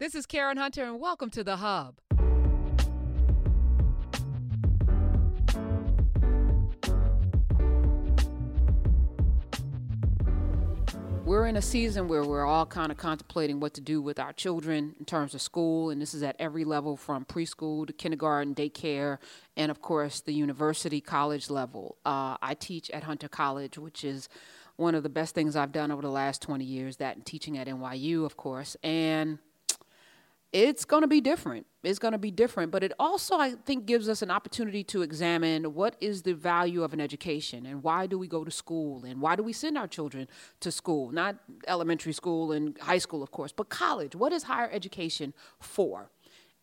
This is Karen Hunter, and welcome to The Hub. We're in a season where we're all kind of contemplating what to do with our children in terms of school, and this is at every level from preschool to kindergarten, daycare, and of course the university college level. Uh, I teach at Hunter College, which is one of the best things I've done over the last 20 years, that and teaching at NYU, of course. And it's going to be different. It's going to be different, but it also, I think, gives us an opportunity to examine what is the value of an education and why do we go to school and why do we send our children to school? Not elementary school and high school, of course, but college. What is higher education for?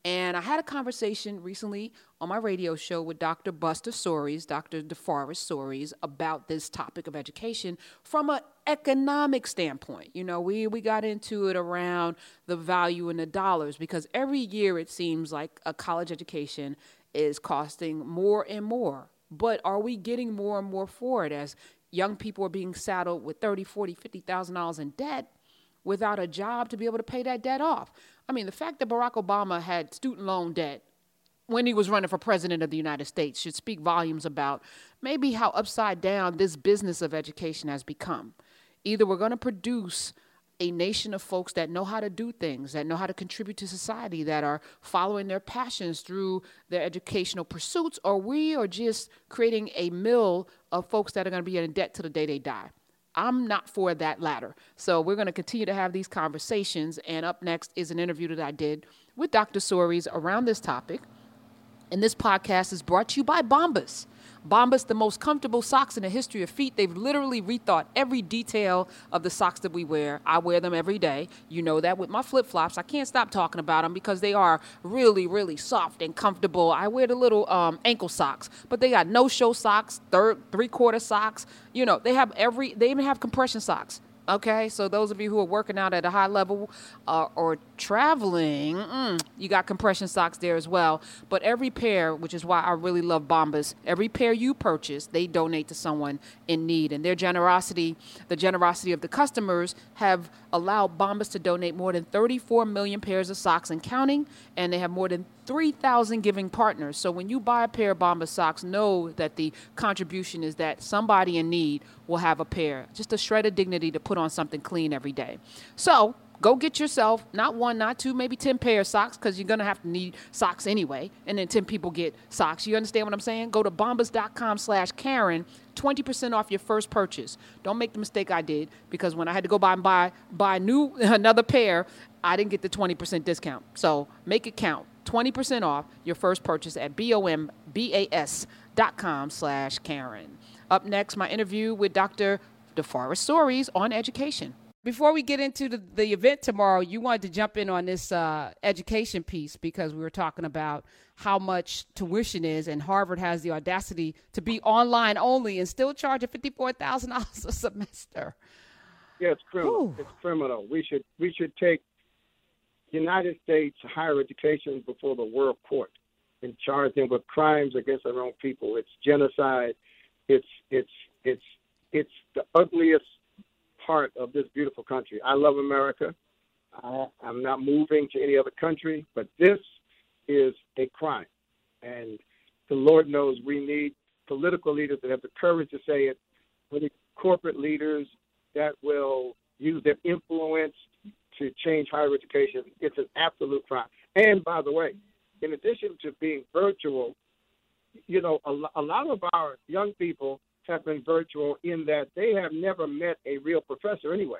And I had a conversation recently on my radio show with Dr. Buster Soaries, Dr. DeForest Soaries, about this topic of education from an economic standpoint. You know, we, we got into it around the value in the dollars because every year it seems like a college education is costing more and more. But are we getting more and more for it as young people are being saddled with 30, 40, $50,000 in debt without a job to be able to pay that debt off? I mean, the fact that Barack Obama had student loan debt when he was running for president of the United States should speak volumes about maybe how upside down this business of education has become. Either we're going to produce a nation of folks that know how to do things, that know how to contribute to society, that are following their passions through their educational pursuits, or we are just creating a mill of folks that are going to be in debt to the day they die. I'm not for that latter. So we're going to continue to have these conversations. And up next is an interview that I did with Dr. Soaries around this topic. And this podcast is brought to you by Bombas. Bombas, the most comfortable socks in the history of feet. They've literally rethought every detail of the socks that we wear. I wear them every day. You know that with my flip flops. I can't stop talking about them because they are really, really soft and comfortable. I wear the little um, ankle socks, but they got no show socks, third, three quarter socks. You know, they have every, they even have compression socks. Okay, so those of you who are working out at a high level uh, or traveling, mm, you got compression socks there as well. But every pair, which is why I really love Bombas, every pair you purchase, they donate to someone in need. And their generosity, the generosity of the customers, have allowed Bombas to donate more than 34 million pairs of socks and counting. And they have more than 3,000 giving partners. So when you buy a pair of Bombas socks, know that the contribution is that somebody in need will have a pair. Just a shred of dignity to put on something clean every day. So go get yourself not one, not two, maybe 10 pair of socks because you're going to have to need socks anyway. And then 10 people get socks. You understand what I'm saying? Go to bombas.com slash Karen, 20% off your first purchase. Don't make the mistake I did because when I had to go buy and buy, buy new, another pair, I didn't get the 20% discount. So make it count. 20% off your first purchase at bombas.com slash Karen. Up next, my interview with Dr. DeForest Soaries on education. Before we get into the, the event tomorrow, you wanted to jump in on this uh, education piece because we were talking about how much tuition is, and Harvard has the audacity to be online only and still charge a fifty-four thousand dollars a semester. Yeah, it's criminal. Ooh. It's criminal. We should we should take United States higher education before the world court and charge them with crimes against their own people. It's genocide. It's it's it's it's the ugliest part of this beautiful country. I love America. I, I'm not moving to any other country, but this is a crime. And the Lord knows we need political leaders that have the courage to say it. We need corporate leaders that will use their influence to change higher education. It's an absolute crime. And by the way, in addition to being virtual, you know, a, a lot of our young people have been virtual in that they have never met a real professor anyway.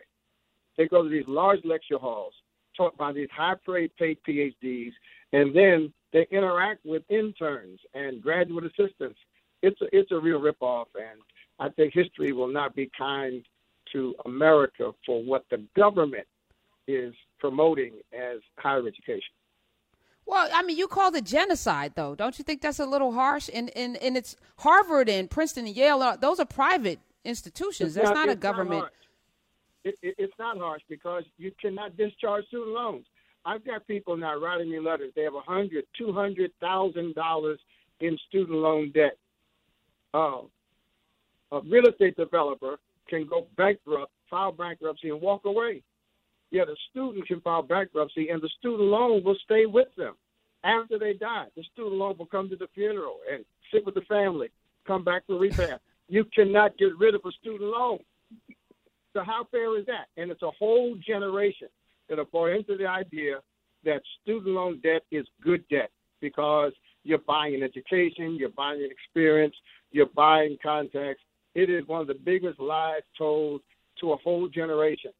They go to these large lecture halls taught by these high paid PhDs, and then they interact with interns and graduate assistants. It's a, it's a real ripoff, and I think history will not be kind to America for what the government is promoting as higher education. Well, I mean, you called it genocide, though. Don't you think that's a little harsh? And and, and it's Harvard and Princeton and Yale. Those are private institutions. It's that's not, not a government. Not it, it, it's not harsh because you cannot discharge student loans. I've got people now writing me letters. They have a hundred, two hundred thousand dollars in student loan debt. Uh, a real estate developer can go bankrupt, file bankruptcy, and walk away Yet a student can file bankruptcy, and the student loan will stay with them after they die. The student loan will come to the funeral and sit with the family, come back for repair. You cannot get rid of a student loan. So how fair is that? And it's a whole generation that are bought into the idea that student loan debt is good debt because you're buying an education, you're buying experience, you're buying context. It is one of the biggest lies told to a whole generation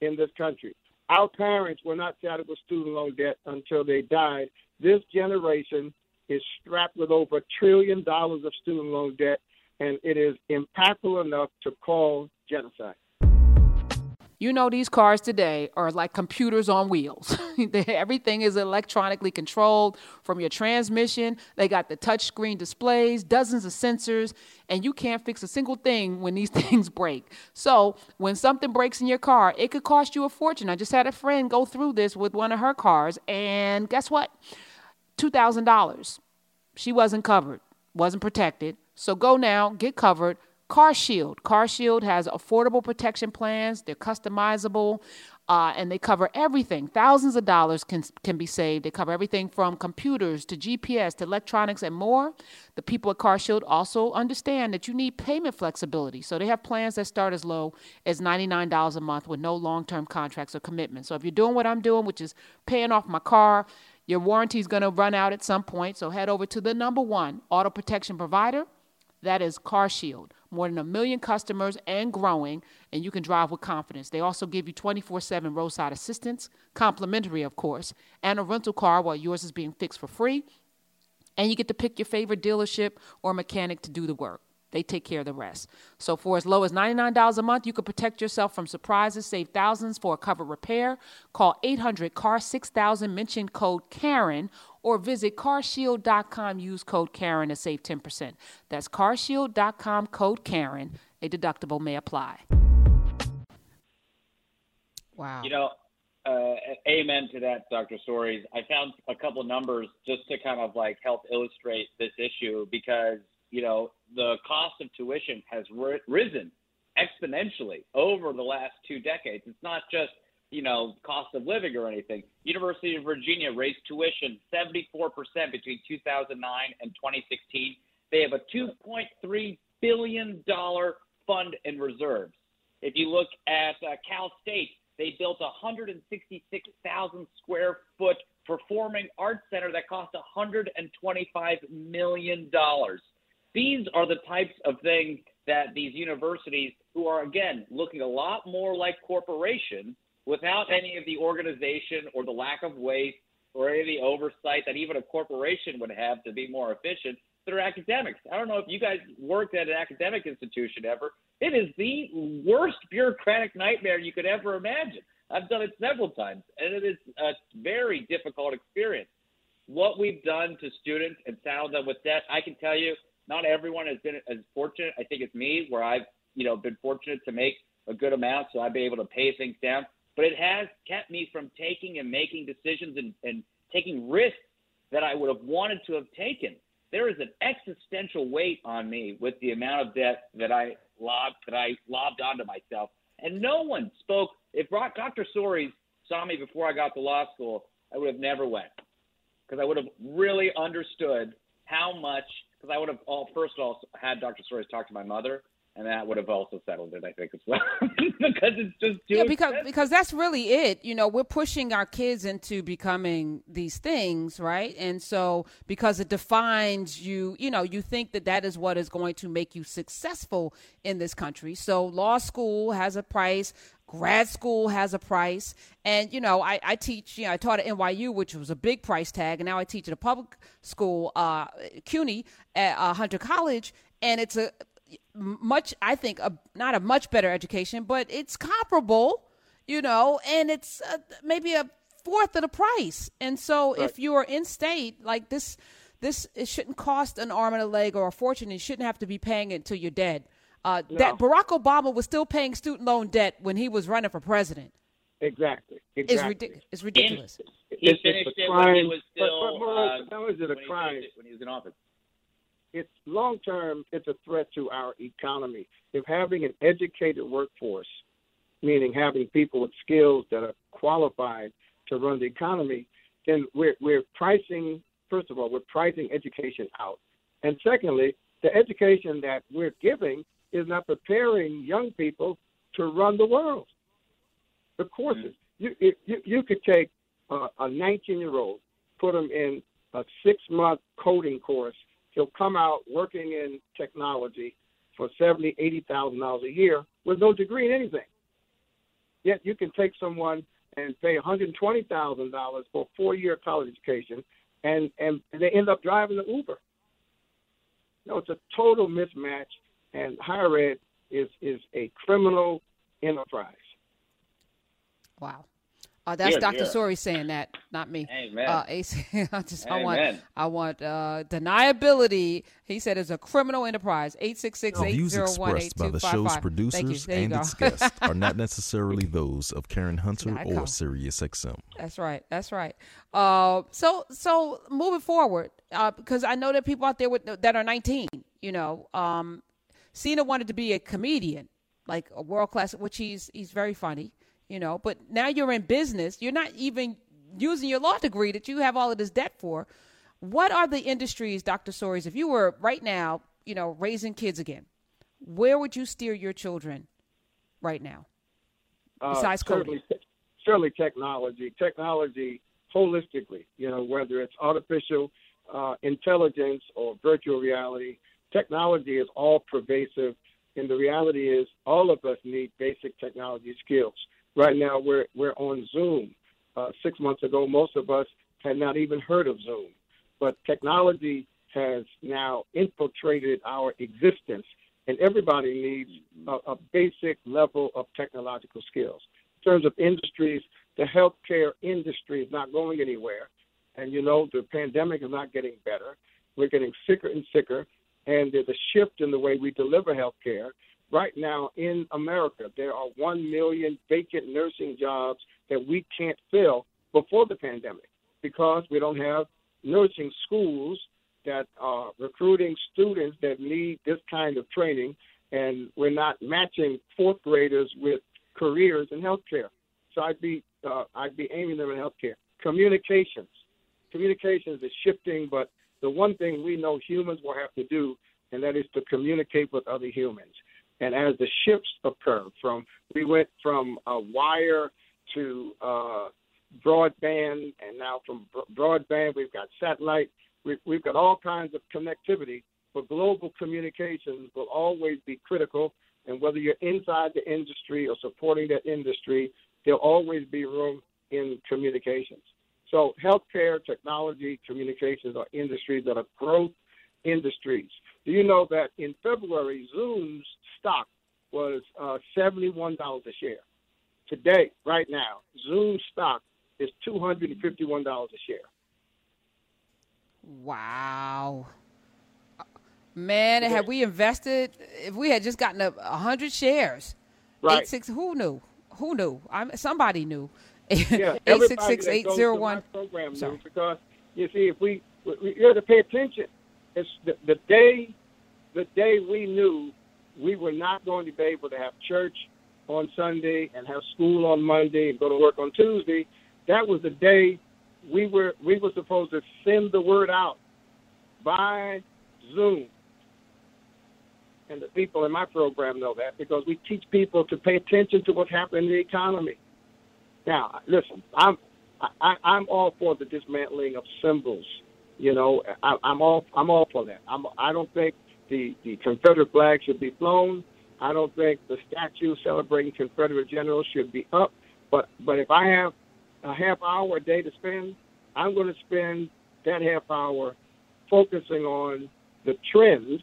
in this country. Our parents were not saddled with student loan debt until they died. This generation is strapped with over a trillion dollars of student loan debt, and it is impactful enough to call genocide. You know, these cars today are like computers on wheels. Everything is electronically controlled from your transmission. They got the touchscreen displays, dozens of sensors, and you can't fix a single thing when these things break. So, when something breaks in your car, it could cost you a fortune. I just had a friend go through this with one of her cars, and guess what? $2,000. She wasn't covered, wasn't protected. So, go now, get covered Car Shield. Car Shield has affordable protection plans. They're customizable, uh, and they cover everything. Thousands of dollars can can be saved. They cover everything from computers to GPS to electronics and more. The people at Car Shield also understand that you need payment flexibility, so they have plans that start as low as ninety nine dollars a month with no long term contracts or commitments. So if you're doing what I'm doing, which is paying off my car. Your warranty is going to run out at some point, so head over to the number one auto protection provider. That is Car Shield more than a million customers and growing, and you can drive with confidence. They also give you 24 7 roadside assistance, complimentary, of course, and a rental car while yours is being fixed for free. And you get to pick your favorite dealership or mechanic to do the work. They take care of the rest. So for as low as $99 a month, you can protect yourself from surprises, save thousands for a covered repair. Call 800 CAR 6000, mention code Karen, or visit carshield.com. Use code Karen to save 10%. That's carshield.com, code Karen. A deductible may apply. Wow. You know, uh, amen to that, Dr. Soaries. I found a couple numbers just to kind of like help illustrate this issue because you know, the cost of tuition has risen exponentially over the last two decades. It's not just, you know, cost of living or anything. University of Virginia raised tuition 74% between 2009 and 2016. They have a $2.3 billion fund in reserves. If you look at uh, Cal State, they built a 166,000 square foot performing arts center that cost 125 million dollars. These are the types of things that these universities, who are again looking a lot more like corporations, without any of the organization or the lack of waste or any of the oversight that even a corporation would have to be more efficient, they're academics. I don't know if you guys worked at an academic institution ever. It is the worst bureaucratic nightmare you could ever imagine. I've done it several times, and it is a very difficult experience. What we've done to students and saddled them with debt, I can tell you, not everyone has been as fortunate. I think it's me where I've, you know, been fortunate to make a good amount, so I've been able to pay things down. But it has kept me from taking and making decisions and, and taking risks that I would have wanted to have taken. There is an existential weight on me with the amount of debt that I lobbed that I lobbed onto myself. And no one spoke. If Dr. Soaries saw me before I got to law school, I would have never went because I would have really understood how much because I would have all first of all had Dr. Soaries talk to my mother, and that would have also settled it, I think, as well, because it's just yeah, because expensive. because that's really it. You know, we're pushing our kids into becoming these things, right? And so because it defines you, you know, you think that that is what is going to make you successful in this country. So law school has a price grad school has a price and you know I, I teach you know i taught at nyu which was a big price tag and now i teach at a public school uh cuny at uh, hunter college and it's a much i think a, not a much better education but it's comparable you know and it's uh, maybe a fourth of the price and so right. if you're in state like this this it shouldn't cost an arm and a leg or a fortune you shouldn't have to be paying it until you're dead uh, no. That Barack Obama was still paying student loan debt when he was running for president. Exactly. exactly. It's, ridic- it's ridiculous. he it's, finished it's it when he was still. But, but Moreau, how is it a crime? When he was in office. It's long term. It's a threat to our economy. If having an educated workforce, meaning having people with skills that are qualified to run the economy, then we're, we're pricing, first of all, we're pricing education out. And secondly, the education that we're giving is not preparing young people to run the world. The courses, mm-hmm. you, you, you could take a 19 year old, put them in a six month coding course. He'll come out working in technology for seventy, eighty thousand dollars a year with no degree in anything. Yet you can take someone and pay one hundred twenty thousand dollars for a four year college education, and and they end up driving the Uber. No, it's a total mismatch, and higher ed is is a criminal enterprise. Wow. Uh, that's Dr. Sori saying that, not me. Amen. Uh, I just I want I want uh, deniability. He said it's a criminal enterprise. Eight six six eight zero one eight two five five. Views expressed by the show's producers and its guests are not necessarily those of Karen Hunter or Sirius XM. That's right. That's right. Uh, so so moving forward, uh, because I know that people out there with, that are nineteen, you know, um, Sina wanted to be a comedian, like a world class, which he's he's very funny you know, but now you're in business. You're not even using your law degree that you have all of this debt for. What are the industries, Dr. Soaries, if you were right now, you know, raising kids again, where would you steer your children right now? Uh, besides uh, certainly, certainly technology. Technology holistically, you know, whether it's artificial uh, intelligence or virtual reality, technology is all pervasive. And the reality is, all of us need basic technology skills. Right now, we're we're on Zoom. Uh, six months ago, most of us had not even heard of Zoom, but technology has now infiltrated our existence, and everybody needs a, a basic level of technological skills. In terms of industries, the healthcare industry is not going anywhere, and you know the pandemic is not getting better. We're getting sicker and sicker, and there's a shift in the way we deliver healthcare right now in America, there are 1 million vacant nursing jobs that we can't fill before the pandemic because we don't have nursing schools that are recruiting students that need this kind of training, and we're not matching fourth graders with careers in healthcare. So I'd be uh, I'd be aiming them in healthcare. Communications, communications is shifting, but the one thing we know humans will have to do, and that is to communicate with other humans. And as the shifts occur, from we went from a wire to uh, broadband, and now from broadband we've got satellite. We've, we've got all kinds of connectivity, but global communications will always be critical. And whether you're inside the industry or supporting that industry, there'll always be room in communications. So, healthcare, technology, communications are industries that are growth industries. Do you know that in February, Zoom's stock was uh, $71 a share? Today, right now, Zoom stock is $251 a share. Wow. Man, yeah. had we invested, if we had just gotten a, hundred shares, right. eight six, who knew? Who knew? I'm somebody knew. yeah, eight six six eight zero one. Program knew because you see, if we, we you have to pay attention it's the, the day the day we knew we were not going to be able to have church on Sunday and have school on Monday and go to work on Tuesday, that was the day we were we were supposed to send the word out by Zoom. And the people in my program know that because we teach people to pay attention to what's happening in the economy. Now, listen, I'm I, I'm all for the dismantling of symbols you know, I, I'm all I'm all for that. I'm I don't think the the Confederate flag should be flown. I don't think the statue celebrating Confederate generals should be up. But but if I have a half hour a day to spend, I'm going to spend that half hour focusing on the trends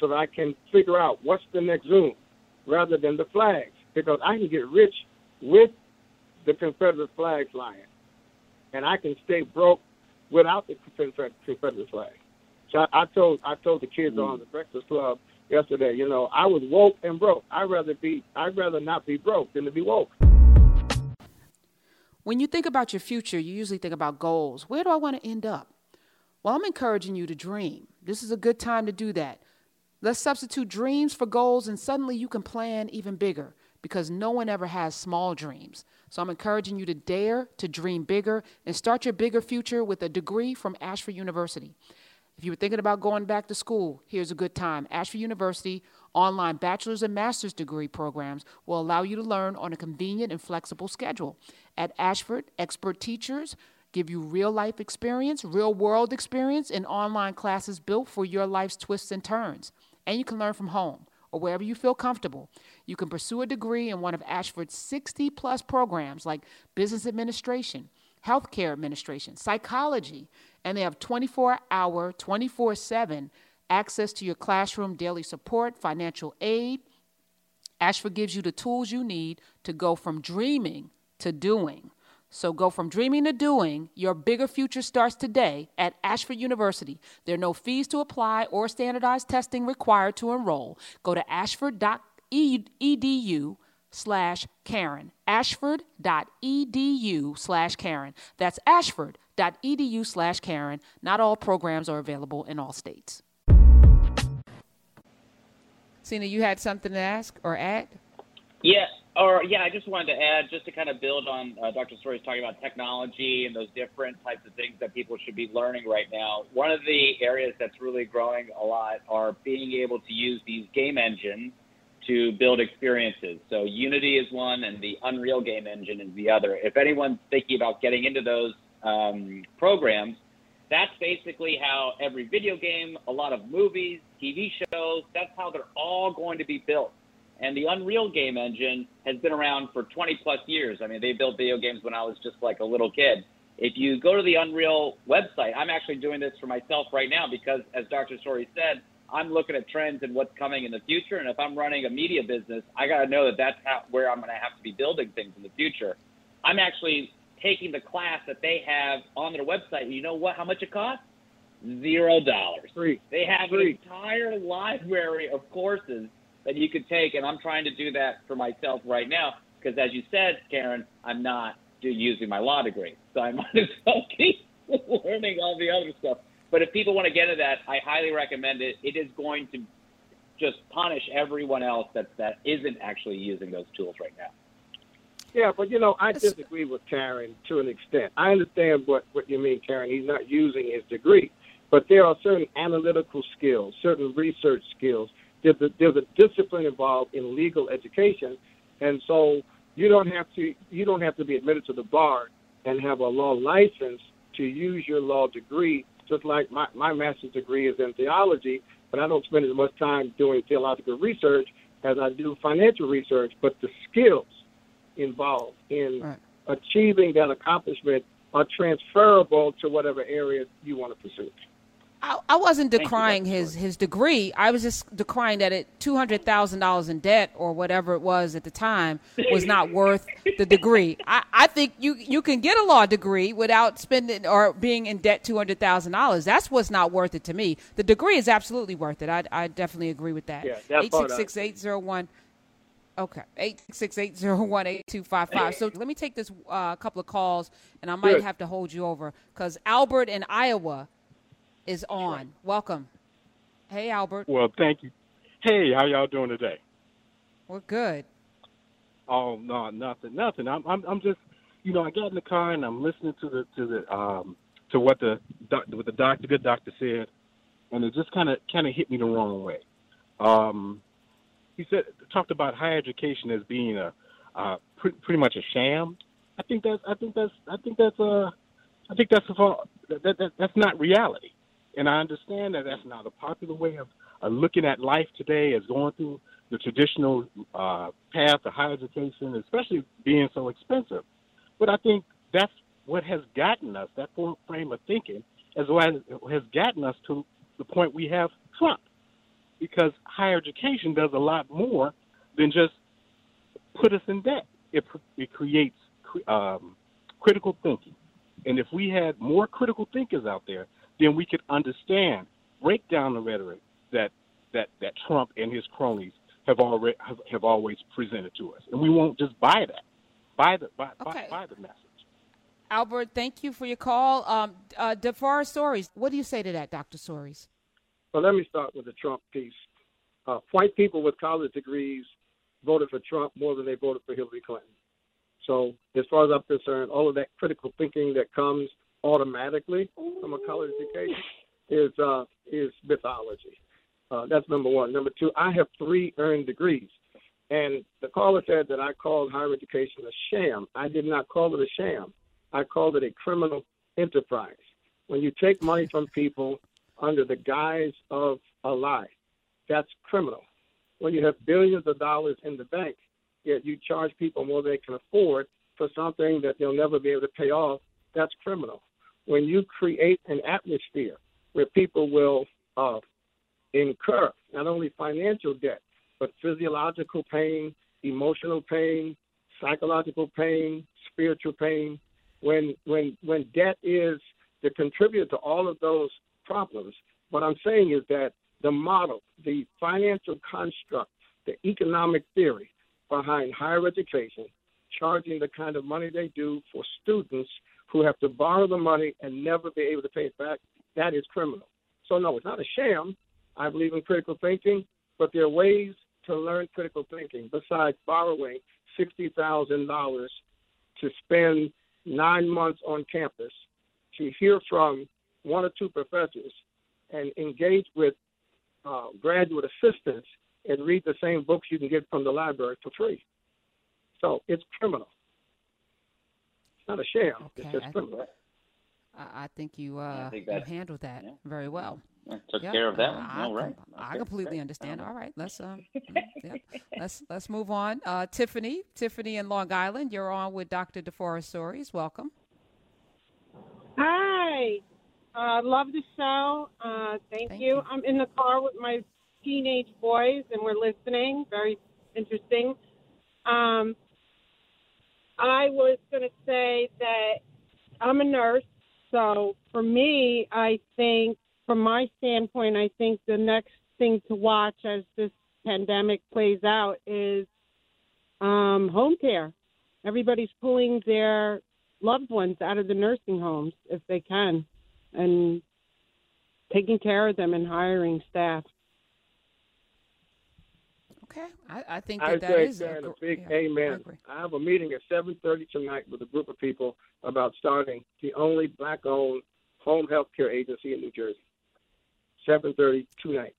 so that I can figure out what's the next Zoom rather than the flags because I can get rich with the Confederate flag flying and I can stay broke without the Confederate flag. So I, I told I told the kids mm. on the Breakfast Club yesterday, you know, I was woke and broke. I'd rather be I'd rather not be broke than to be woke. When you think about your future, you usually think about goals. Where do I want to end up? Well, I'm encouraging you to dream. This is a good time to do that. Let's substitute dreams for goals, and suddenly you can plan even bigger. because no one ever has small dreams. So I'm encouraging you to dare to dream bigger and start your bigger future with a degree from Ashford University. If you were thinking about going back to school, here's a good time. Ashford University online bachelor's and master's degree programs will allow you to learn on a convenient and flexible schedule. At Ashford, expert teachers give you real life experience, real world experience, and online classes built for your life's twists and turns. And you can learn from home or wherever you feel comfortable. You can pursue a degree in one of Ashford's 60 plus programs like business administration, healthcare administration, psychology, and they have 24 hour, 24 7 access to your classroom daily support, financial aid. Ashford gives you the tools you need to go from dreaming to doing. So go from dreaming to doing. Your bigger future starts today at Ashford University. There are no fees to apply or standardized testing required to enroll. Go to ashford.edu slash Karen. Ashford.edu slash Karen. That's ashford.edu slash Karen. Not all programs are available in all states. Sina, you had something to ask or add? Yeah, or yeah, I just wanted to add, just to kind of build on uh, Dr. Soaries talking about technology and those different types of things that people should be learning right now. One of the areas that's really growing a lot are being able to use these game engines to build experiences. So Unity is one, and the Unreal Game Engine is the other. If anyone's thinking about getting into those um, programs, that's basically how every video game, a lot of movies, TV shows, that's how they're all going to be built. And the Unreal Game Engine has been around for 20 plus years. I mean, they built video games when I was just like a little kid. If you go to the Unreal website, I'm actually doing this for myself right now because, as Dr. Story said, I'm looking at trends and what's coming in the future. And if I'm running a media business, I got to know that that's how, where I'm going to have to be building things in the future. I'm actually taking the class that they have on their website. You know what? How much it costs? Zero dollars. Free. They have Free. an entire library of courses that you could take, and I'm trying to do that for myself right now because, as you said, Karen, I'm not using my law degree, so I might as well keep learning all the other stuff. But if people want to get into that, I highly recommend it. It is going to just punish everyone else that that isn't actually using those tools right now. Yeah, but you know, I disagree with Karen to an extent. I understand what what you mean, Karen. He's not using his degree, but there are certain analytical skills, certain research skills. There's a, there's a discipline involved in legal education, and so you don't have to you don't have to be admitted to the bar and have a law license to use your law degree. Just like my my master's degree is in theology, but I don't spend as much time doing theological research as I do financial research. But the skills involved in Right. achieving that accomplishment are transferable to whatever area you want to pursue. I, I wasn't decrying his, his degree. I was just decrying that it two hundred thousand dollars in debt or whatever it was at the time was not worth the degree. I, I think you you can get a law degree without spending or being in debt two hundred thousand dollars. That's what's not worth it to me. The degree is absolutely worth it. I I definitely agree with that. Yeah, that Eight six six eight zero one. Okay, eight six eight zero one eight two five five. So let me take this uh, couple of calls, and I might Good. have to hold you over because Albert in Iowa is on. Welcome. Hey, Albert. Well, thank you. Hey, how y'all doing today? We're good. Oh no, nothing, nothing. I'm, I'm, I'm just, you know, I got in the car and I'm listening to the, to the, um, to what the, doc, what the doctor, good doctor said, and it just kind of, kind of hit me the wrong way. Um, he said, talked about higher education as being a, uh, pre- pretty much a sham. I think that's, I think that's, I think that's, uh, I think that's, that, that, that's not reality. And I understand that that's not a popular way of, of looking at life today as going through the traditional uh, path of higher education, especially being so expensive. But I think that's what has gotten us, that frame of thinking, as well as has gotten us to the point we have Trump. Because higher education does a lot more than just put us in debt. It, it creates um, critical thinking. And if we had more critical thinkers out there, then we could understand, break down the rhetoric that that that Trump and his cronies have already have, have always presented to us, and we won't just buy that, buy the buy, Okay. buy, buy the message. Albert, thank you for your call. Um, uh, DeForest Soaries, what do you say to that, Dr. Soaries? Well, let me start with the Trump piece. Uh, white people with college degrees voted for Trump more than they voted for Hillary Clinton. So, as far as I'm concerned, all of that critical thinking that comes automatically from a college education is uh, is mythology. Uh, that's number one. Number two, I have three earned degrees. And the caller said that I called higher education a sham. I did not call it a sham. I called it a criminal enterprise. When you take money from people under the guise of a lie, that's criminal. When you have billions of dollars in the bank, yet you charge people more than they can afford for something that they'll never be able to pay off, that's criminal. When you create an atmosphere where people will uh, incur not only financial debt, but physiological pain, emotional pain, psychological pain, spiritual pain. When when when debt is the contributor to all of those problems, what I'm saying is that the model, the financial construct, the economic theory behind higher education, charging the kind of money they do for students who have to borrow the money and never be able to pay it back, that is criminal. So no, it's not a sham. I believe in critical thinking, but there are ways to learn critical thinking besides borrowing $60,000 to spend nine months on campus to hear from one or two professors and engage with uh, graduate assistants and read the same books you can get from the library for free. So it's criminal. It's not a sham. Okay. It's just criminal. I, think you uh, think you handled that yeah. very well. Yeah, took yep. care of that one. All right. I completely understand. All right, let's uh, yep. let's let's move on. Uh, Tiffany, Tiffany in Long Island, you're on with Dr. DeForest Soaries. Welcome. Hi, uh, love the show. Uh, thank, thank you. you. I'm in the car with my teenage boys, and we're listening. Very interesting. Um, I was going to say that I'm a nurse, so for me, I think from my standpoint, I think the next thing to watch as this pandemic plays out is um, home care. Everybody's pulling their loved ones out of the nursing homes if they can, and taking care of them and hiring staff. Okay, I, I think that, I that is a, a big yeah, amen. I, I have a meeting at 7:30 tonight with a group of people about starting the only black-owned home health care agency in New Jersey. 7:30 tonight.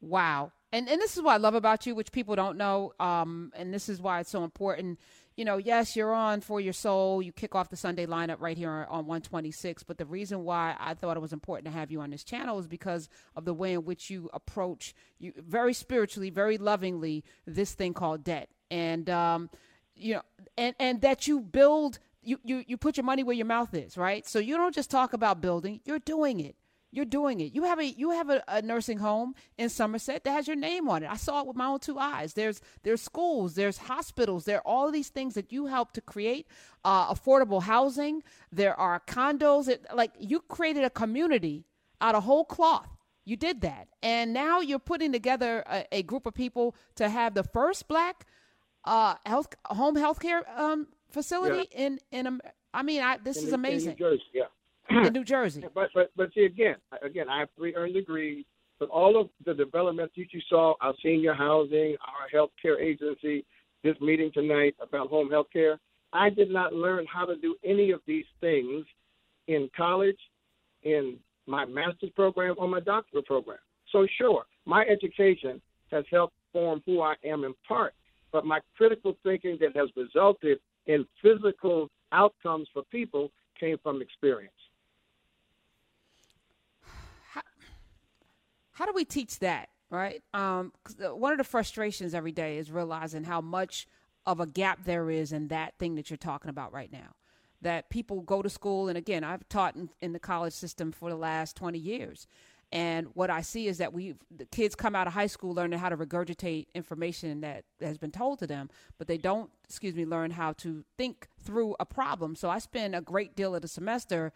Wow. And and this is what I love about you, which people don't know. Um, and this is why it's so important. You know, yes, you're on for your soul. You kick off the Sunday lineup right here on 126. But the reason why I thought it was important to have you on this channel is because of the way in which you approach you very spiritually, very lovingly this thing called debt, and um, you know, and and that you build. You, you, you put your money where your mouth is, right? So you don't just talk about building, you're doing it. You're doing it. You have a you have a, a, nursing home in Somerset that has your name on it. I saw it with my own two eyes. There's there's schools, there's hospitals, there are all these things that you help to create uh, affordable housing. There are condos. That, like you created a community out of whole cloth. You did that, and now you're putting together a, a group of people to have the first black uh, health home health care um, facility yeah. in in. I mean, I, this in is amazing. Jersey, yeah in New Jersey. But but but see again, again, I have three earned degrees. But all of the developments that you saw, our senior housing, our healthcare agency, this meeting tonight about home health care, I did not learn how to do any of these things in college, in my master's program, or my doctoral program. So sure, my education has helped form who I am in part, but my critical thinking that has resulted in physical outcomes for people came from experience. How do we teach that, right? Um, one of the frustrations every day is realizing how much of a gap there is in that thing that you're talking about right now. That people go to school, and again, I've taught in, in the college system for the last 20 years. And what I see is that we the kids come out of high school learning how to regurgitate information that has been told to them, but they don't, excuse me, learn how to think through a problem. So I spend a great deal of the semester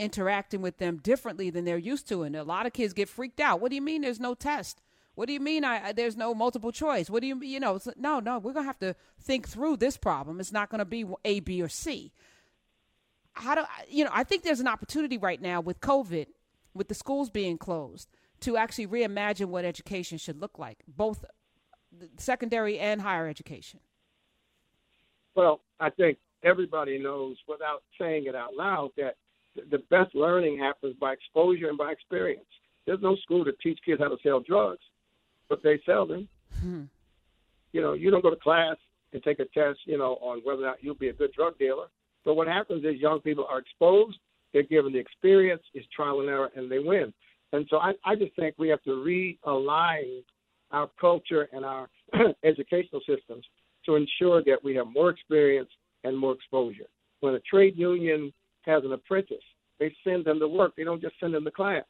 interacting with them differently than they're used to. And a lot of kids get freaked out. What do you mean there's no test? What do you mean I, there's no multiple choice? What do you you know? no, no. We're gonna have to think through this problem. It's not gonna be A, B, or C. How do you know? I think there's an opportunity right now with COVID, with the schools being closed, to actually reimagine what education should look like, both uh, secondary and higher education? Well, I think everybody knows without saying it out loud that the best learning happens by exposure and by experience. There's no school to teach kids how to sell drugs, but they sell them. Hmm. You know, you don't go to class and take a test, you know, on whether or not you'll be a good drug dealer. But what happens is young people are exposed, they're given the experience, it's trial and error, and they win. And so I, I just think we have to realign our culture and our educational systems to ensure that we have more experience and more exposure. When a trade union has an apprentice, they send them to work. They don't just send them to class.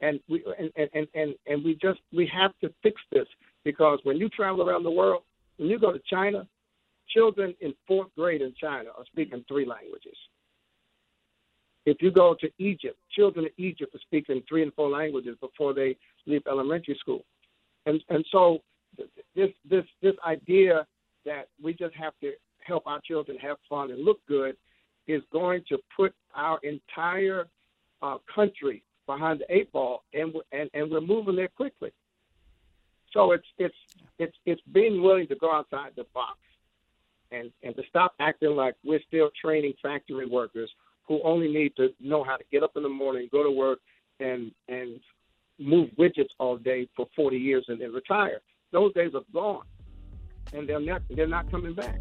And we and, and, and, and we just we have to fix this because when you travel around the world, when you go to China, children in fourth grade in China are speaking three languages. If you go to Egypt, children in Egypt are speaking three and four languages before they leave elementary school. And and so this this this idea that we just have to help our children have fun and look good is going to put our entire uh, country behind the eight ball, and we're, and and we're moving there quickly. So it's it's it's it's being willing to go outside the box, and and to stop acting like we're still training factory workers who only need to know how to get up in the morning, go to work, and and move widgets all day for 40 years and then retire. Those days are gone, and they're not they're not coming back.